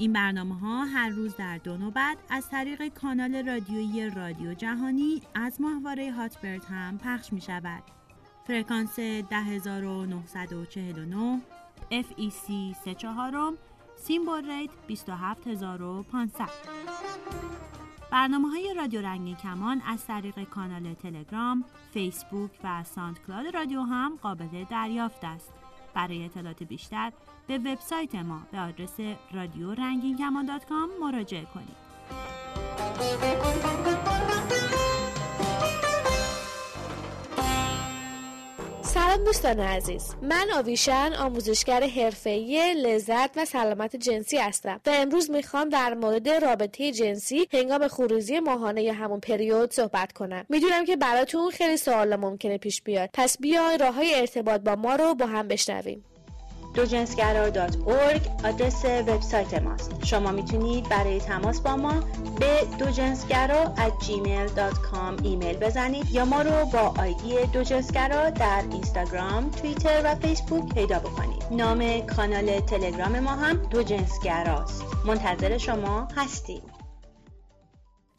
این برنامه ها هر روز در دو نوبت از طریق کانال رادیویی رادیو جهانی از ماهواره Hotbird هم پخش می شود. فرکانس 10949 FEC 34 symbol rate 27500 برنامه های رادیو رنگین کمان از طریق کانال تلگرام، فیسبوک و SoundCloud رادیو هم قابل دریافت است. برای اطلاعات بیشتر به وبسایت ما به آدرس رادیو رنگین کمان مراجعه کنید. سلام دوستان عزیز من آویشن آموزشگر حرفه‌ای لذت و سلامت جنسی هستم. و امروز می‌خوام در مورد رابطه جنسی هنگام خروزی ماهانه یا همون پریود صحبت کنم. می‌دونم که براتون خیلی سوال ممکنه پیش بیاد. پس بیاین راه های ارتباط با ما رو با هم بشنویم. دوجنسگرا.org آدرس وبسایت ماست. شما می‌تونید برای تماس با ما به دوجنسگرا at gmail.com ایمیل بزنید یا ما رو با آیدی دوجنسگرا در اینستاگرام، توییتر و فیسبوک پیدا بکنید. نام کانال تلگرام ما هم دوجنسگراست. منتظر شما هستیم.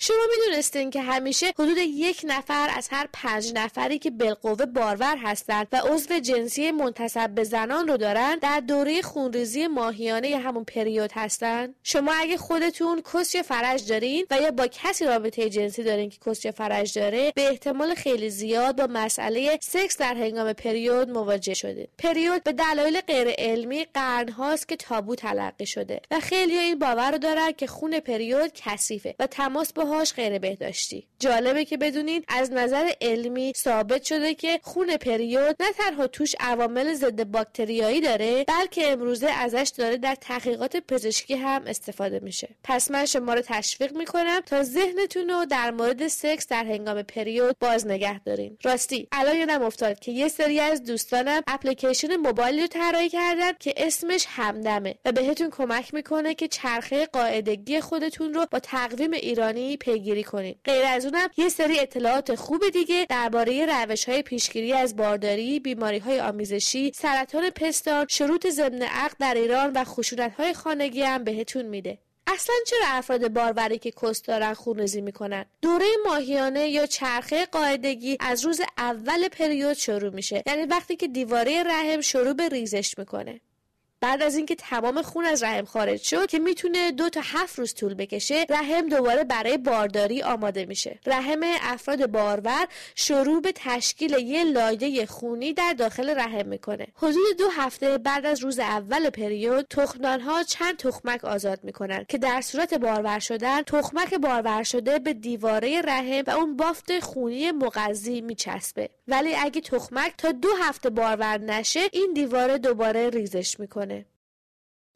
شما می‌دونستین که همیشه حدود یک نفر از هر پنج نفری که بالقوه بارور هستند و عضو جنسی منتصب به زنان رو دارن در دوره خونریزی ماهیانه یا همون پریود هستن. شما اگه خودتون کسچ فرج دارین و یا با کسی رابطه جنسی دارین که کسچ فرج داره به احتمال خیلی زیاد با مسئله سکس در هنگام پریود مواجه شدین. پریود به دلایل غیر علمی قرن هاست که تابو تلقی شده و خیلی این باور رو دارن که خون پریود کثیفه و تماس با باهاش غیر بهداشتی. جالبه که بدونید از نظر علمی ثابت شده که خون پریود نه تنها توش عوامل ضد باکتریایی داره بلکه امروزه ازش داره در تحقیقات پزشکی هم استفاده میشه. پس من شما رو تشویق می‌کنم تا ذهنتون رو در مورد سکس در هنگام پریود باز نگه دارین. راستی الان یادم افتاد که یه سری از دوستانم اپلیکیشن موبایلی رو طراحی کردن که اسمش همدمه و بهتون کمک می‌کنه که چرخه قاعدگی خودتون رو با تقویم ایرانی پیگیری کنید غیر از اونم یه سری اطلاعات خوب دیگه درباره روش های پیشگیری از بارداری بیماری های آمیزشی سرطان پستان شروط ضمن عقد در ایران و خشونت های خانگی هم بهتون میده. اصلا چرا افراد باروری که کست دارن خونریزی می‌کنن؟ دوره ماهیانه یا چرخه قاعدگی از روز اول پریود شروع میشه. یعنی وقتی که دیواره رحم شروع به ریزش می‌کنه. بعد از اینکه تمام خون از رحم خارج شد که می‌تونه دو تا هفت روز طول بکشه رحم دوباره برای بارداری آماده میشه. رحم افراد بارور شروع به تشکیل یه لایه خونی در داخل رحم می‌کنه. حدود دو هفته بعد از روز اول پریود تخمدان ها چند تخمک آزاد می‌کنن که در صورت بارور شدن تخمک بارور شده به دیواره رحم و اون بافت خونی مغذی میچسبه. ولی اگه تخمک تا دو هفته بارور نشه این دیواره دوباره ریزش می‌کنه.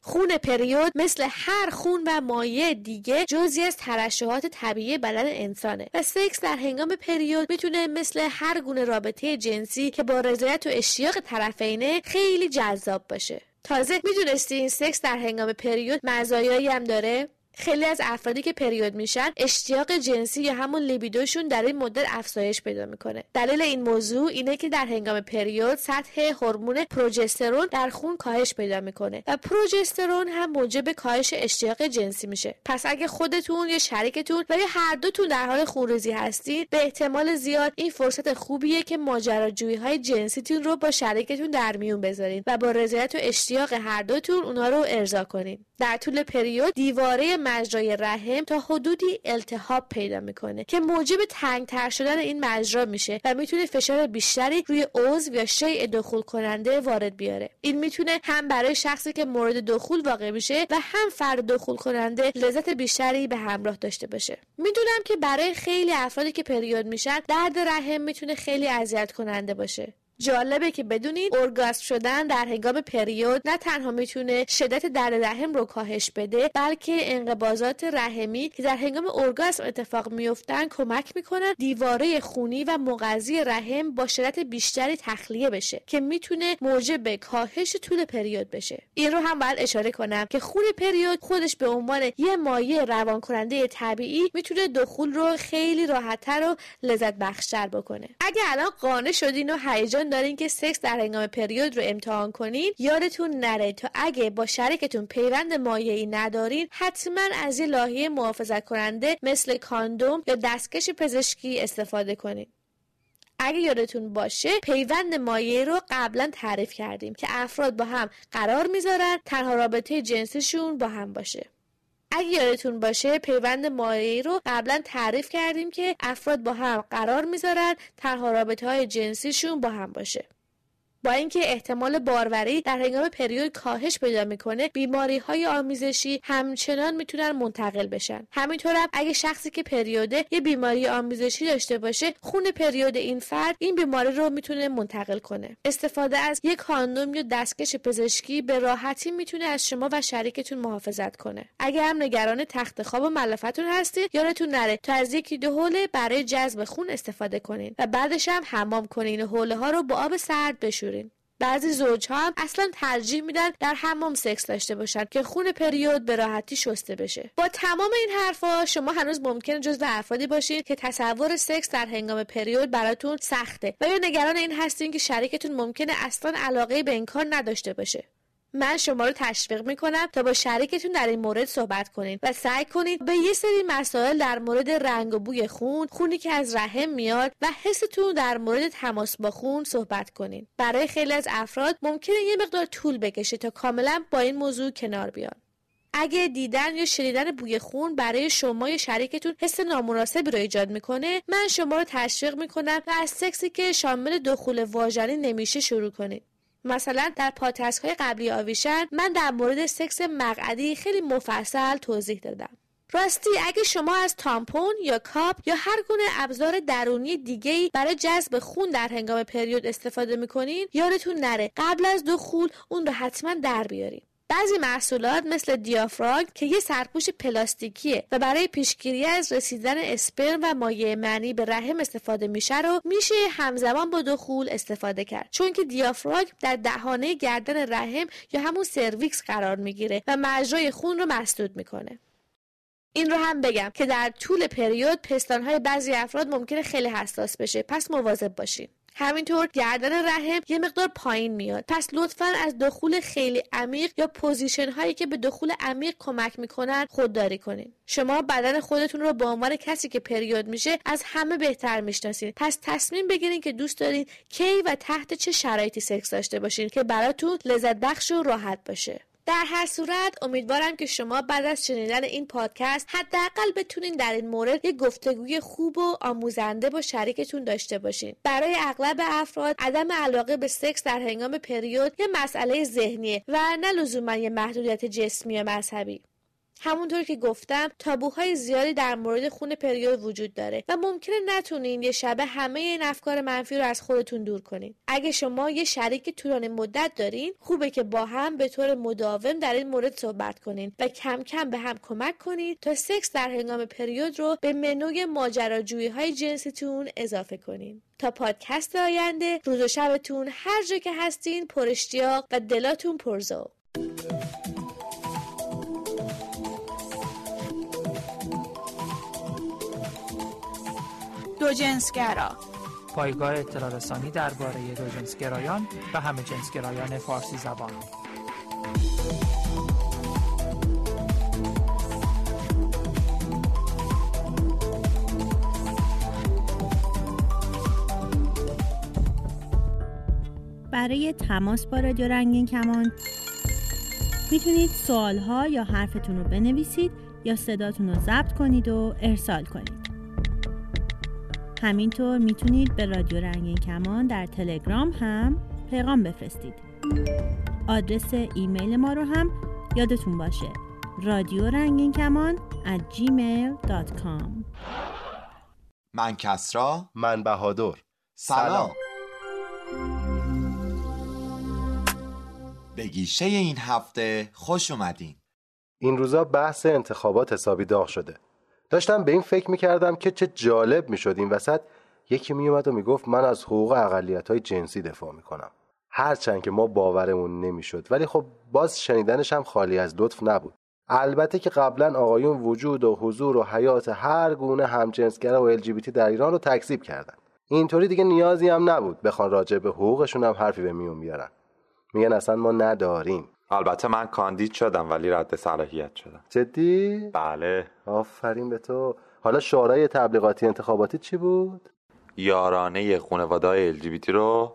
خون پریود مثل هر خون و مایع دیگه جزی از ترشحات طبیعی بدن انسانه. و سکس در هنگام پریود می‌تونه مثل هر گونه رابطه جنسی که با رضایت و اشتیاق طرفینه خیلی جذاب باشه. تازه می‌دونستی سکس در هنگام پریود مزایایی هم داره؟ خیلی از افرادی که پریود میشن اشتیاق جنسی یا همون لیبیدوشون در این مدت افزایش پیدا می‌کنه. دلیل این موضوع اینه که در هنگام پریود سطح هورمون پروژسترون در خون کاهش پیدا می‌کنه و پروژسترون هم موجب کاهش اشتیاق جنسی میشه. پس اگه خودتون یا شریکتون و یا هر دوتون در حال خونریزی هستید به احتمال زیاد این فرصت خوبیه که ماجراجویی های جنسیتون رو با شریکتون در میون بذارین و با رضایت و اشتیاق هر دوتون اونا رو ارضا کنین. در طول پریود دیواره مجرای رحم تا حدودی التهاب پیدا می‌کنه که موجب تنگتر شدن این مجرا میشه و می‌تونه فشار بیشتری روی عضو یا شیء دخول کننده وارد بیاره. این می‌تونه هم برای شخصی که مورد دخول واقع میشه و هم فرد دخول کننده لذت بیشتری به همراه داشته باشه. می‌دونم که برای خیلی افرادی که پریود میشن درد رحم می‌تونه خیلی اذیت کننده باشه. جالبه که بدونید ارگاسم شدن در هنگام پریود نه تنها می‌تونه شدت درد رحم رو کاهش بده بلکه انقباضات رحمی که در هنگام ارگاسم اتفاق میفتن کمک می‌کنن دیواره خونی و مغذی رحم با شدت بیشتری تخلیه بشه که می‌تونه موجب کاهش طول پریود بشه. این رو هم باید اشاره کنم که خون پریود خودش به عنوان یه مایع روان کننده طبیعی می‌تونه دخول رو خیلی راحتتر و لذت بخشتر بکنه. اگه الان قانع شدین و هیجان دارین که سکس در هنگام پریود رو امتحان کنین یادتون نره تا اگه با شریکتون پیوند مایعی ندارین حتما از یه لاهی محافظت کننده مثل کاندوم یا دستکش پزشکی استفاده کنین. اگه یادتون باشه پیوند مایع رو قبلا تعریف کردیم که افراد با هم قرار می‌ذارن تنها رابطه جنسیشون با هم باشه. اگه یادتون باشه پیوند مایعی رو قبلا تعریف کردیم که افراد با هم قرار می‌ذارن تنها رابطه های جنسیشون با هم باشه. با اینکه احتمال باروری در هنگام پریود کاهش پیدا می‌کنه بیماری های آمیزشی همچنان می‌تونن منتقل بشن. همینطورم اگه شخصی که پریوده یه بیماری آمیزشی داشته باشه خون پریود این فرد این بیماری رو می‌تونه منتقل کنه. استفاده از یک کاندوم یا دستکش پزشکی به راحتی می‌تونه از شما و شریکتون محافظت کنه. اگه هم نگران تخت خواب و ملفتون هستید یادتون نره تا از یکی دو حوله برای جذب خون استفاده کنین و بعدش هم حمام کنین حوله ها رو با آب سرد بشورین. بعضی زوجها هم اصلا ترجیح میدن در حمام سکس داشته باشن که خون پریود به راحتی شسته بشه. با تمام این حرفا شما هنوز ممکنه جزو افرادی باشید که تصور سکس در هنگام پریود براتون سخته. و یا نگران این هستین که شریکتون ممکنه اصلا علاقه به این کار نداشته باشه. من شما رو تشویق می‌کنم تا با شریکتون در این مورد صحبت کنید و سعی کنید به یه سری مسائل در مورد رنگ و بوی خون خونی که از رحم میاد و حستون در مورد تماس با خون صحبت کنید برای خیلی از افراد ممکنه یه مقدار طول بکشه تا کاملا با این موضوع کنار بیان. اگه دیدن یا شنیدن بوی خون برای شما یا شریکتون حس نامناسبی رو ایجاد می‌کنه من شما رو تشویق می‌کنم و از سکسی که شامل دخول واژنی نمیشه شروع کنید مثلا در پادکست های قبلی آویشن من در مورد سکس مقعدی خیلی مفصل توضیح دادم. راستی اگه شما از تامپون یا کاپ یا هر گونه ابزار درونی دیگه برای جذب خون در هنگام پریود استفاده می‌کنین یادتون نره قبل از دخول اون رو حتما در بیارین. بعضی محصولات مثل دیافراگم که یه سرپوش پلاستیکیه و برای پیشگیری از رسیدن اسپرم و مایع منی به رحم استفاده میشه رو میشه همزمان با دخول استفاده کرد. چون که دیافراگم در دهانه گردن رحم یا همون cervix قرار می‌گیره و مجرای خون رو مسدود می‌کنه. این رو هم بگم که در طول پریود پستانهای بعضی افراد ممکنه خیلی حساس بشه. پس مواظب باشین. همینطور گردن رحم یه مقدار پایین میاد. پس لطفا از دخول خیلی عمیق یا position هایی که به دخول عمیق کمک می‌کنن خودداری کنین. شما بدن خودتون رو به عنوان کسی که پریود میشه از همه بهتر می‌شناسید پس تصمیم بگیرین که دوست دارین کی و تحت چه شرایطی سکس داشته باشین که براتون لذت بخش و راحت باشه. در هر صورت امیدوارم که شما بعد از شنیدن این پادکست حداقل بتونین در این مورد یک گفتگوی خوب و آموزنده با شریکتون داشته باشین. برای اغلب افراد عدم علاقه به سکس در هنگام پریود یه مسئله ذهنیه و نه لزوما یه محدودیت جسمی یا مذهبی. همونطور که گفتم تابوهای زیادی در مورد خون پریود وجود داره و ممکنه نتونین یه شبه همه این افکار منفی رو از خودتون دور کنین. اگه شما یه شریک طولانی مدت دارین خوبه که با هم به طور مداوم در این مورد صحبت کنین و کم کم به هم کمک کنید تا سکس در هنگام پریود رو به منوی ماجراجویی های جنسیتون اضافه کنین. تا پادکست آینده روز و شبتون هر جا که هستین پر و دلاتون پرزو دوجنسگرا پایگاه اطلاع رسانی درباره دوجنسگرایان و همه جنسگرایان فارسی زبان. برای تماس با رادیو رنگین کمان. می‌تونید سوالها یا حرفتون رو بنویسید یا صداتون رو ضبط کنید و ارسال کنید. همینطور می‌تونید به رادیو رنگین کمان در تلگرام هم پیغام بفرستید. آدرس ایمیل ما رو هم یادتون باشه. رادیو رنگین کمان at من کسرا. من بهادر. سلام. به گیشه این هفته خوش اومدین. این روزا بحث انتخابات حسابی داغ شده. داشتم به این فکر می‌کردم که چه جالب می‌شد این وسط. یکی میومد و می‌گفت من از حقوق اقلیت های جنسی دفاع می‌کنم. هرچند که ما باورمون نمی‌شد. ولی خب باز شنیدنش هم خالی از لطف نبود. البته که قبلا آقایون وجود و حضور و حیات هر گونه همجنسگرا و LGBT در ایران رو تکذیب کردن. اینطوری دیگه نیازی هم نبود. بخوان راجع به حقوقشون هم حرفی به میون بیارن. میگن اصلا ما نداریم. البته من کاندید شدم ولی رد صلاحیت شدم. جدی؟ بله. آفرین به تو. حالا شورای تبلیغاتی انتخاباتی چی بود؟ یارانه خانواده های LGBT رو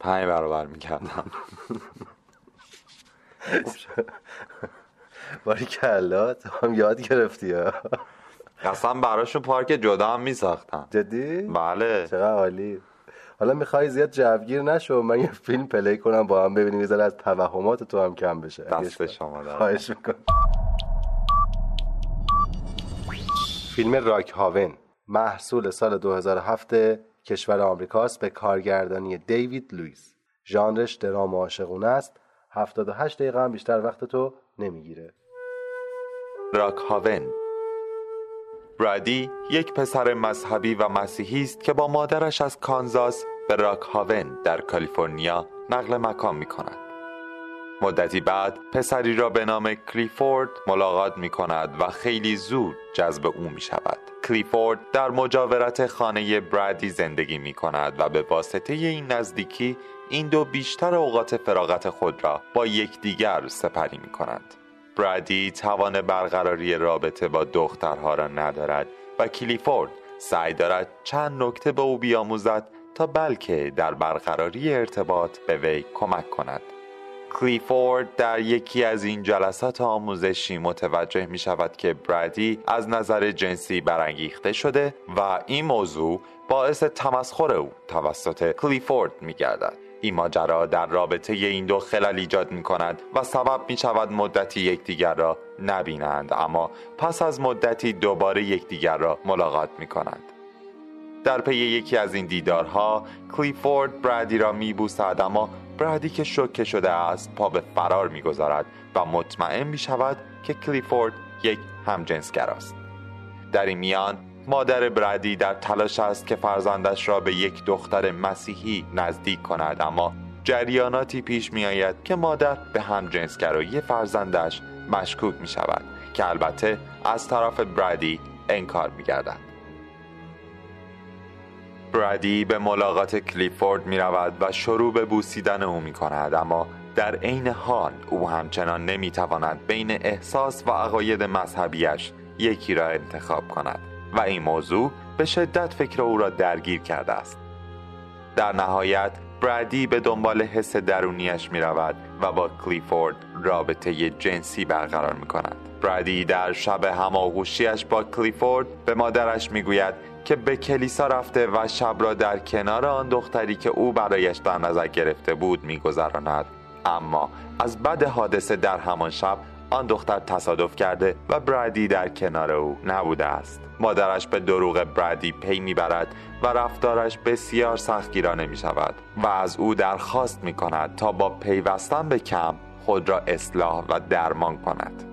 پنج برابر می‌کردم. باری کلا تو هم یاد گرفتی ها. اصلا براشون پارک جدا هم میساختم جدی؟ بله. چقدر عالی. حالا می‌خوای زیاد جوگیر نشو من یه فیلم play کنم با هم ببینیم یه از توهمات تو هم کم بشه. دست شما در خواهش می‌کنم. فیلم Rock Haven محصول سال 2007 کشور آمریکاست به کارگردانی دیوید لویس ژانرش درام عاشقونه است. 78 دقیقه هم بیشتر وقت تو نمی‌گیره. راک هاون. برادی یک پسر مذهبی و مسیحی است که با مادرش از کانزاس به راک هاون در کالیفرنیا نقل مکان می کند. مدتی بعد پسری را به نام کلیفورد ملاقات می کند و خیلی زود جذب او می شود. کلیفورد در مجاورت خانه برادی زندگی می کند و به واسطه این نزدیکی این دو بیشتر اوقات فراغت خود را با یکدیگر سپری می کنند. برادی توان برقراری رابطه با دخترها را ندارد و کلیفورد سعی دارد چند نکته به او بیاموزد تا بلکه در برقراری ارتباط به وی کمک کند. کلیفورد در یکی از این جلسات آموزشی متوجه می شود که برادی از نظر جنسی برانگیخته شده و این موضوع باعث تمسخر او توسط کلیفورد می گردد. این ماجرا در رابطه این دو خلل ایجاد می کند و سبب می شود مدتی یکدیگر را نبینند اما پس از مدتی دوباره یکدیگر را ملاقات می کنند در پی یکی از این دیدارها کلیفورد برادی را می بوسد اما برادی که شوکه شده است پا به فرار می گذارد و مطمئن می شود که کلیفورد یک همجنسگر است. در این میان مادر برادی در تلاش است که فرزندش را به یک دختر مسیحی نزدیک کند اما جریاناتی پیش می آید که مادر به همجنسگرایی فرزندش مشکوک می شود که البته از طرف برادی انکار می گردد. برادی به ملاقات کلیفورد می رود و شروع به بوسیدن او می کند اما در عین حال او همچنان نمی تواند بین احساس و عقاید مذهبیش یکی را انتخاب کند و این موضوع به شدت فکر او را درگیر کرده است. در نهایت برادی به دنبال حس درونیش می رود و با کلیفورد رابطه جنسی برقرار می کند برادی در شب هماغوشیش با کلیفورد به مادرش می گوید که به کلیسا رفته و شب را در کنار آن دختری که او برایش در نظر گرفته بود میگذراند. اما از بد حادثه در همان شب آن دختر تصادف کرده و برادی در کنار او نبوده است مادرش به دروغ برادی پی می‌برد و رفتارش بسیار سختگیرانه می شود و از او درخواست می کند تا با پیوستن به کم خود را اصلاح و درمان کند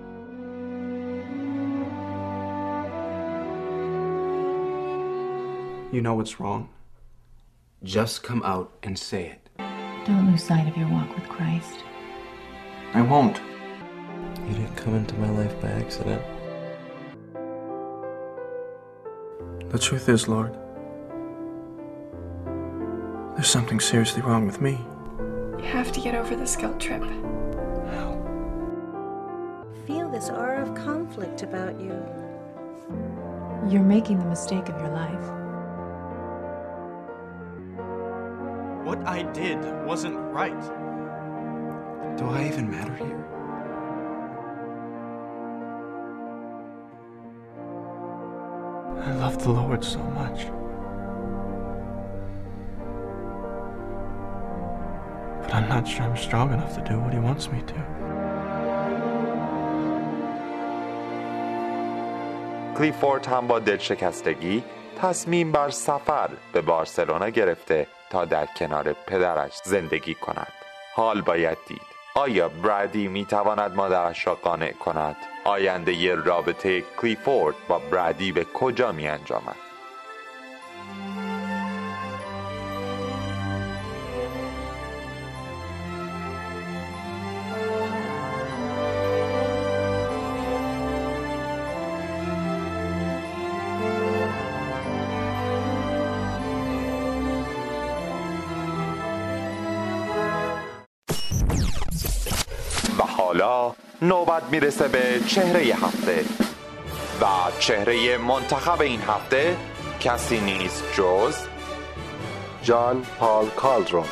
You know what's wrong. Just come out and say it. Don't lose sight of your walk with Christ. I won't. You didn't come into my life by accident. The truth is, Lord, there's something seriously wrong with me. You have to get over this guilt trip. How? Feel this aura of conflict about you. You're making the mistake of your life. What I did wasn't right. Do I even matter here? I love the Lord so much. But I'm not sure I'm strong enough to do what He wants me to. کلیفورد هم با دلشکستگی تصمیم بر سفر به بارسلونا گرفته تا در کنار پدرش زندگی کند حال باید دید آیا برادی می تواند مادرش را قانع کند؟ آینده ی رابطه کلیفورد با برادی به کجا می انجامد می‌رسه به چهره هفته و چهره منتخب این هفته کسی نیست جز جان پال کالدرون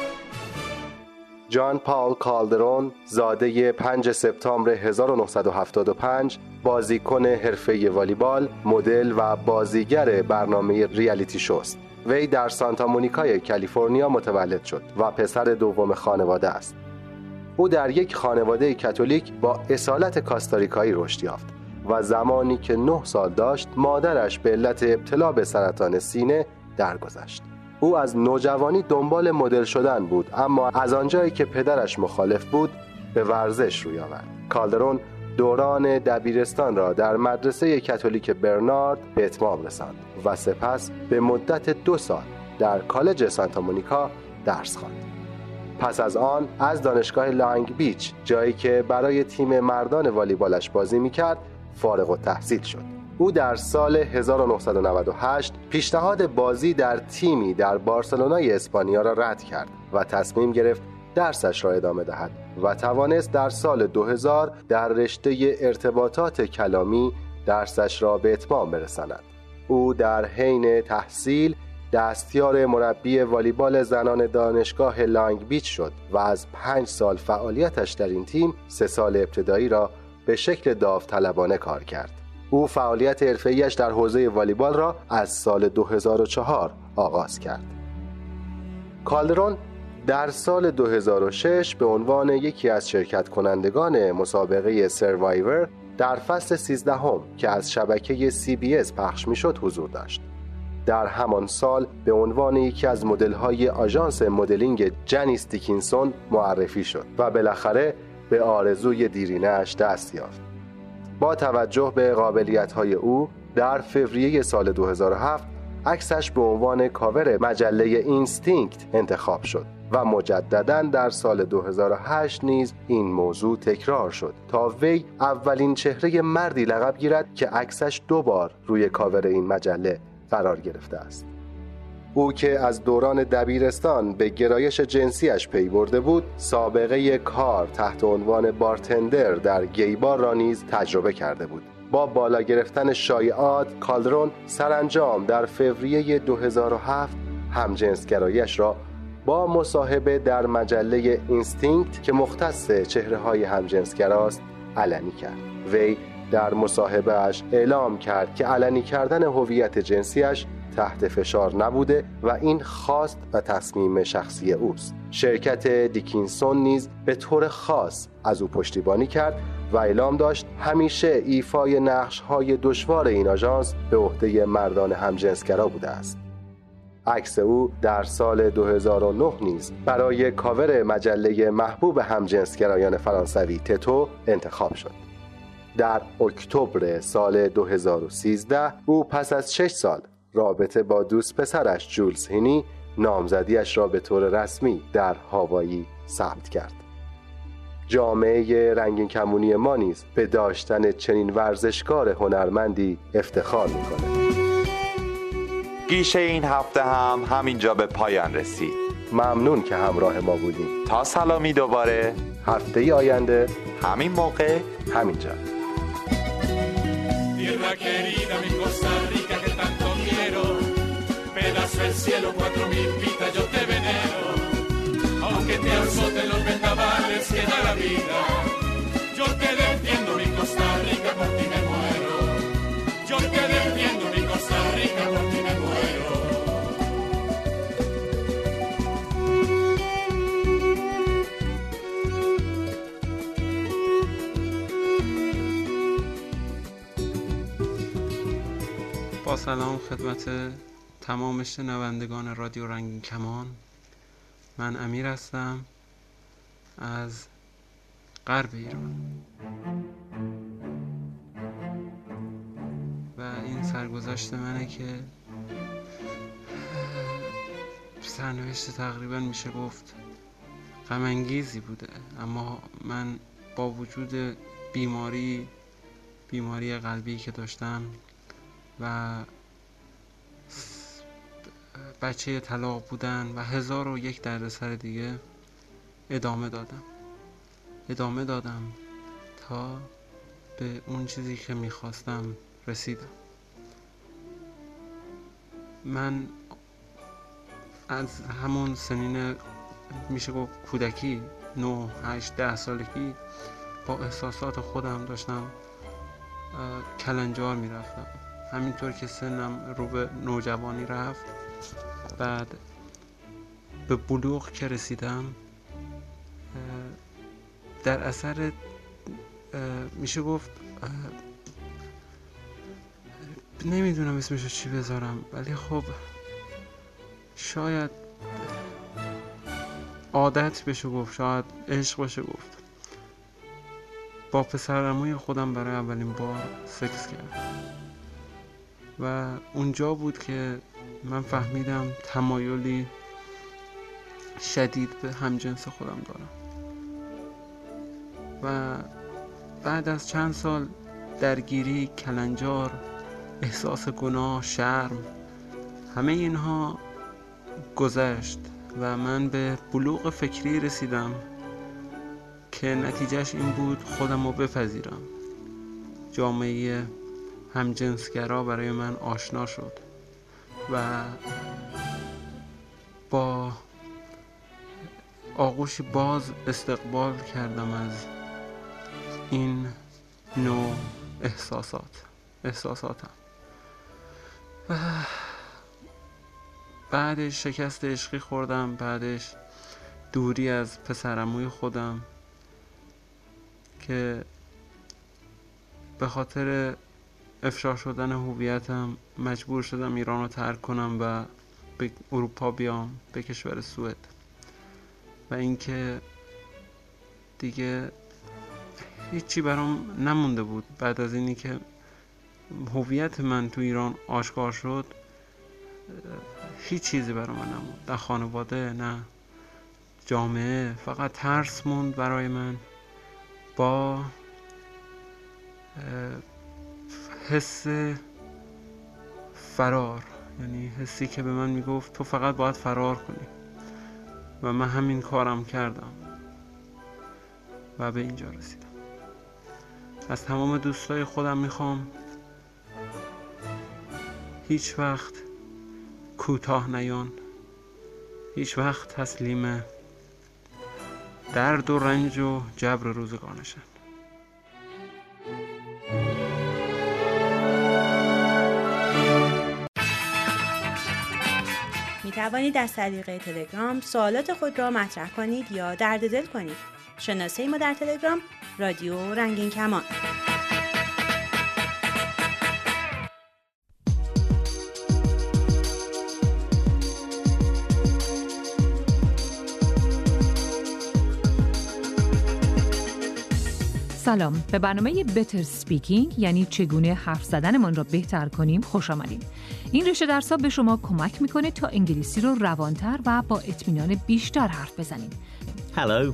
جان پال کالدرون زاده 5 سپتامبر 1975 بازیکن حرفه والیبال، مدل و بازیگر برنامه ریالیتی شوست. وی در سانتا مونیکای کالیفرنیا متولد شد و پسر دوم خانواده است. او در یک خانواده کاتولیک با اصالت کاستاریکایی رشد یافت و زمانی که نه سال داشت مادرش به علت ابتلا به سرطان سینه درگذشت. او از نوجوانی دنبال مدل شدن بود اما از آنجایی که پدرش مخالف بود به ورزش روی آورد. کالدرون دوران دبیرستان را در مدرسه کاتولیک برنارد به اتمام رساند و سپس به مدت دو سال در کالج سانتا مونیکا درس خواند. پس از آن از دانشگاه لانگ بیچ جایی که برای تیم مردان والیبالش بازی می‌کرد فارغ و تحصیل شد. او در سال 1998 پیشنهاد بازی در تیمی در بارسلونای اسپانیا را رد کرد و تصمیم گرفت درسش را ادامه دهد و توانست در سال 2000 در رشته ارتباطات کلامی درسش را به اتمام برساند. او در حین تحصیل دستیار مربی والیبال زنان دانشگاه لانگ بیچ شد و از پنج سال فعالیتش در این تیم سه سال ابتدایی را به شکل داوطلبانه کار کرد. او فعالیت حرفه‌ایش در حوزه والیبال را از سال 2004 آغاز کرد. کالدرون در سال 2006 به عنوان یکی از شرکت کنندگان مسابقه سروایور در فصل 13 هم که از شبکه CBS پخش می شد حضور داشت. در همان سال به عنوان یکی از مدل‌های آژانس مدلینگ جنیس دیکینسون معرفی شد و بالاخره به آرزوی دیرینه‌اش دست یافت. با توجه به قابلیت‌های او در فوریه سال 2007 عکسش به عنوان کاور مجله Instinct انتخاب شد و مجددا در سال 2008 نیز این موضوع تکرار شد تا وی اولین چهره مردی لقب گیرد که عکسش دو بار روی کاور این مجله قرار گرفته است. او که از دوران دبیرستان به گرایش جنسیش پی برده بود سابقه کار تحت عنوان bartender در gay bar را نیز تجربه کرده بود. با بالا گرفتن شایعات کالدرون سرانجام در فوریه 2007 همجنسگراییش را با مصاحبه در مجله Instinct که مختص چهره های همجنسگراست علنی کرد. وی در مصاحبهش اعلام کرد که علنی کردن هویت جنسیش تحت فشار نبوده و این خواست و تصمیم شخصی اوست. شرکت دیکینسون نیز به طور خاص از او پشتیبانی کرد و اعلام داشت همیشه ایفای نقش های دشوار این آژانس به عهده مردان همجنسگرا بوده است. عکس او در سال 2009 نیز برای کاور مجله محبوب همجنسگرایان فرانسوی Têtu انتخاب شد. در اکتبر سال 2013 او پس از 6 سال رابطه با دوست پسرش جولز هینی نامزدیش را به طور رسمی در هاوایی ثبت کرد. جامعه رنگین کمونی ما نیز به داشتن چنین ورزشکار هنرمندی افتخار می‌کنه گیشه این هفته هم همینجا به پایان رسید. ممنون که همراه ما بودیم. تا سلامی دوباره. هفته ای آینده. همین موقع. همینجا. Querida, mi Costa Rica que tanto quiero, pedazo del cielo, cuatro mil pitas yo te venero, aunque te azoten los vendavales que da la vida, yo te defiendo mi Costa Rica, por سلام خدمت تمام شنوندگان رادیو رنگین کمان. من امیر هستم از غرب ایران. و این سرگذشت منه که سرنوشت تقریبا میشه گفت غمانگیزی بوده. اما من با وجود بیماری بیماری قلبی که داشتم و بچه طلاق بودن و هزار و یک دردسر دیگه ادامه دادم. ادامه دادم تا به اون چیزی که می‌خواستم رسیدم. من از همون سنین میشه گفت کودکی نه هشت ده سالگی با احساسات خودم داشتم کلنجار می‌رفتم. همینطور که سنم رو به نوجوانی رفت بعد به بلوغ که رسیدم در اثر میشه گفت نمی‌دونم اسمشو چی بذارم ولی خب شاید عادت بشه گفت شاید عشق بشه گفت. با پسرموی خودم برای اولین بار سکس کردم. و اونجا بود که من فهمیدم تمایلی شدید به همجنس خودم دارم. و بعد از چند سال درگیری کلنجار احساس گناه شرم همه اینها گذشت و من به بلوغ فکری رسیدم که نتیجهش این بود خودم رو بپذیرم. جامعه همجنسگرا برای من آشنا شد و با آغوشی باز استقبال کردم از این نوع احساسات احساساتم. و بعدش شکست عشقی خوردم بعدش دوری از پسرموی خودم که به خاطر افشا شدن هویتم مجبور شدم ایران رو ترک کنم و به اروپا بیام به کشور سوئد. و اینکه دیگه هیچی برام نمونده بود. بعد از اینی که هویت من تو ایران آشکار شد هیچ چیزی برای من نموند. نه خانواده نه جامعه فقط ترس موند برای من. با حس فرار یعنی حسی که به من می‌گفت تو فقط باید فرار کنی. و من همین کارم کردم. و به اینجا رسیدم. از تمام دوستای خودم می‌خوام هیچ وقت کوتاه نیان. هیچ وقت تسلیم درد و رنج و جبر روزگار نشن. می توانید از طریق تلگرام سوالات خود را مطرح کنید یا درد دل کنید. شناسه ما در تلگرام رادیو رنگین کمان. سلام به برنامه بتر سپیکینگ یعنی چگونه حرف زدنمان را بهتر کنیم خوش آمدید این رشته درس به شما کمک می‌کنه تا انگلیسی رو روانتر و با اطمینان بیشتر حرف بزنید Hello.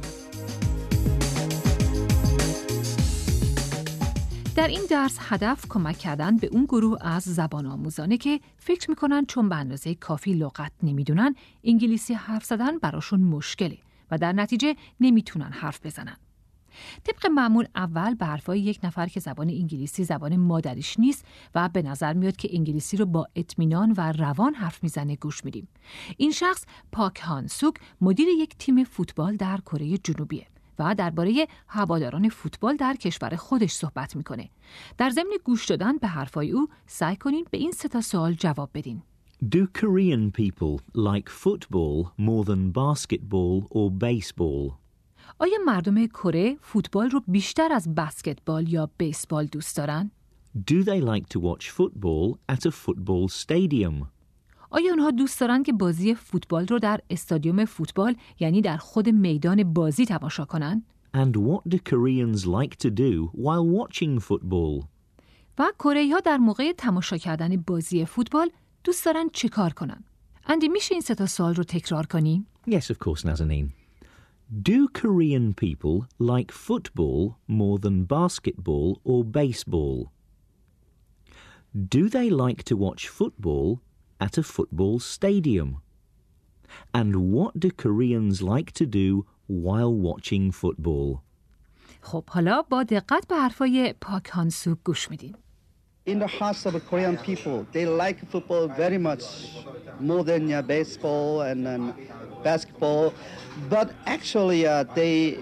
در این درس هدف کمک کردن به اون گروه از زبان آموزانه که فکر می‌کنن چون به اندازه کافی لغت نمی‌دونن انگلیسی حرف زدن براشون مشکله و در نتیجه نمی‌تونن حرف بزنن. طبق معمول اول به حرفای یک نفر که زبان انگلیسی زبان مادریش نیست و به نظر میاد که انگلیسی رو با اطمینان و روان حرف می‌زنه گوش میدیم. این شخص پاک هان سوک مدیر یک تیم فوتبال در کره جنوبیه. و درباره هواداران فوتبال در کشور خودش صحبت می‌کنه. در ضمن گوش دادن به حرفای او سعی کنین به این سه سوال جواب بدین. Do Korean people like football more than basketball or baseball? آیا مردم کره فوتبال رو بیشتر از بسکتبال یا بیسبال دوست دارن؟ Do they like to watch football at a football stadium? آیا اونها دوست دارن که بازی فوتبال رو در استادیوم فوتبال یعنی در خود میدان بازی تماشا کنن؟ And what do Koreans like to do while watching football? و کره ها در موقع تماشا کردن بازی فوتبال دوست دارن چه کار کنن؟ اندی میشه این سه تا سوال رو تکرار کنی؟ Yes, of course, Nazanin. Do Korean people like football more than basketball or baseball? Do they like to watch football at a football stadium? And what do Koreans like to do while watching football? خب حالا با دقت به حرفای پاک هانسوک گوش میدیم. In the hearts of the Korean people, they like football very much more than uh, baseball and, and basketball. But actually, uh, they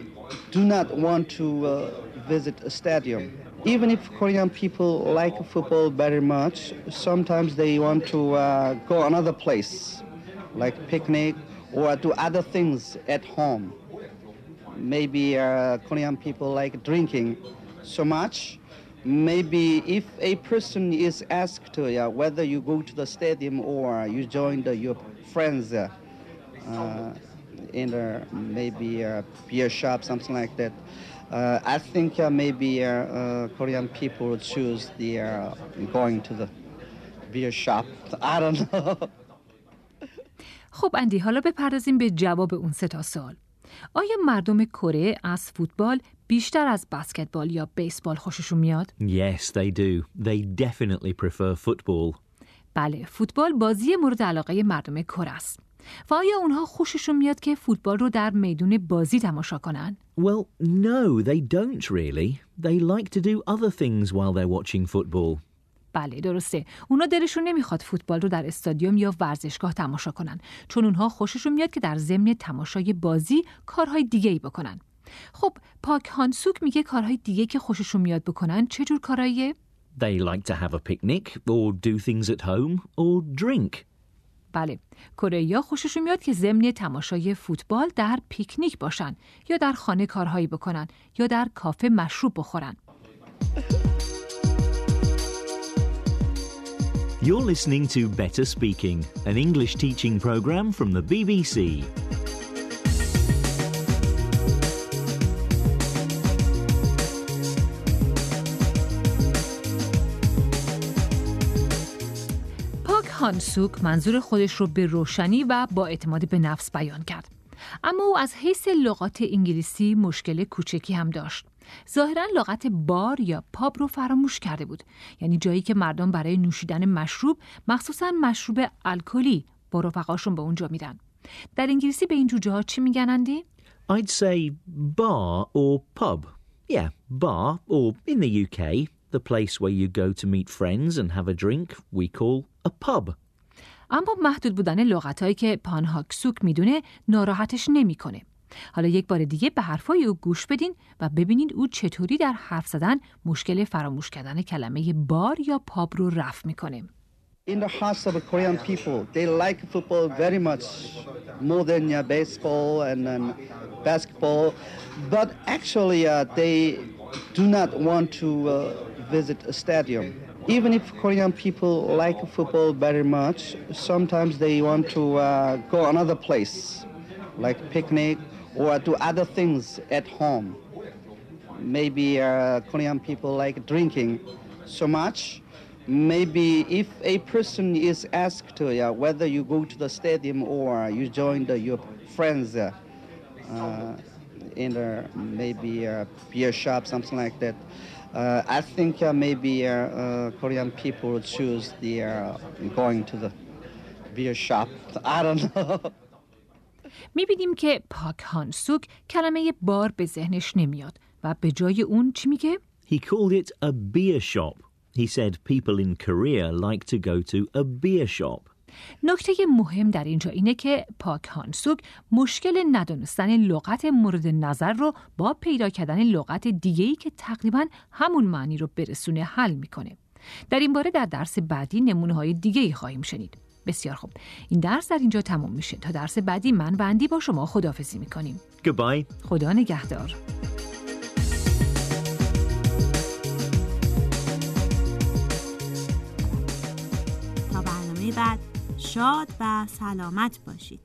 do not want to uh, visit a stadium. Even if Korean people like football very much, sometimes they want to uh, go another place, like picnic or do other things at home. Maybe uh, Korean people like drinking so much Maybe if a person is asked uh, whether you go to the stadium or you join the, your friends uh, uh, in a, maybe a beer shop, something like that. Uh, I think uh, maybe uh, uh, Korean people choose the uh, going to the beer shop. I don't know. خب اندی حالا بپردازیم به جواب اون سه تا سوال. آیا مردم کره از فوتبال بیشتر از بسکتبال یا بیسبال خوششون میاد؟ Yes, they do. They definitely prefer football. بله، فوتبال بازی مورد علاقه مردم کره است. و آیا اونها خوششون میاد که فوتبال رو در میدون بازی تماشا کنن؟ Well, no, they don't really. They like to do other things while they're watching football. بله درسته اونا دلشون نمی‌خواد فوتبال رو در استادیوم یا ورزشگاه تماشا کنن چون اونها خوششون میاد که در ضمن تماشای بازی کارهای دیگه ای بکنن خب پاک هانسوک میگه کارهای دیگه که خوششون میاد بکنن چه جور کارهاییه؟ They like to have a picnic or do things at home or drink. بله کره خوششون میاد که ضمن تماشای فوتبال در پیکنیک باشن یا در خانه کارهایی بکنن یا در کافه مشروب بخورن You're listening to Better Speaking, an English teaching program from the BBC. هانسوک منظور خودش رو به روشنی و با اعتماد به نفس بیان کرد. اما او از حیث لغات انگلیسی مشکل کوچکی هم داشت. ظاهرا لغت بار یا پاب رو فراموش کرده بود. یعنی جایی که مردم برای نوشیدن مشروب، مخصوصا مشروب الکلی با رفقاشون به اونجا میرن. در انگلیسی به این جوجه ها چی میگن اندی؟ I'd say bar or pub. Yeah, bar, or in the UK, the place where you go to meet friends and have a drink, we call a pub. اما محدود بودن لغتهایی که پان هاکسوک می‌دونه ناراحتش نمی‌کنه. حالا یک بار دیگه به حرفای او گوش بدین و ببینید او چطوری در حرف زدن مشکل فراموش کردن کلمه بار یا پاب رو رفع می‌کنه. In the hearts of the Korean people, they like football very much more than uh, baseball and, and basketball. But actually, uh, they do not want to uh, visit a stadium. Even if Korean people like football very much, sometimes they want to uh, go another place, like picnic or do other things at home. Maybe uh, Korean people like drinking so much. Maybe if a person is asked uh, whether you go to the stadium or you join the, your friends uh, in a, maybe a beer shop, something like that. Uh, I think uh, maybe uh, uh, Korean people choose the uh, going to the beer shop. I don't know. میبینیم که پاک هانسوک کلمه بار به ذهنش نمیاد و به جای اون چی میگه؟ He called it a beer shop. He said people in Korea like to go to a beer shop. نکته مهم در اینجا اینه که پاک هانسوک مشکل ندانستن لغت مورد نظر رو با پیدا کردن لغت دیگه‌ای که تقریبا همون معنی رو برسونه حل می‌کنه. در این باره در درس بعدی نمونه های دیگه خواهیم شنید. بسیار خوب. این درس در اینجا تموم میشه. تا درس بعدی من و اندی با شما خداحافظی می‌کنیم. Goodbye. خدا نگهدار. تا برنامه بعد شاد و سلامت باشید.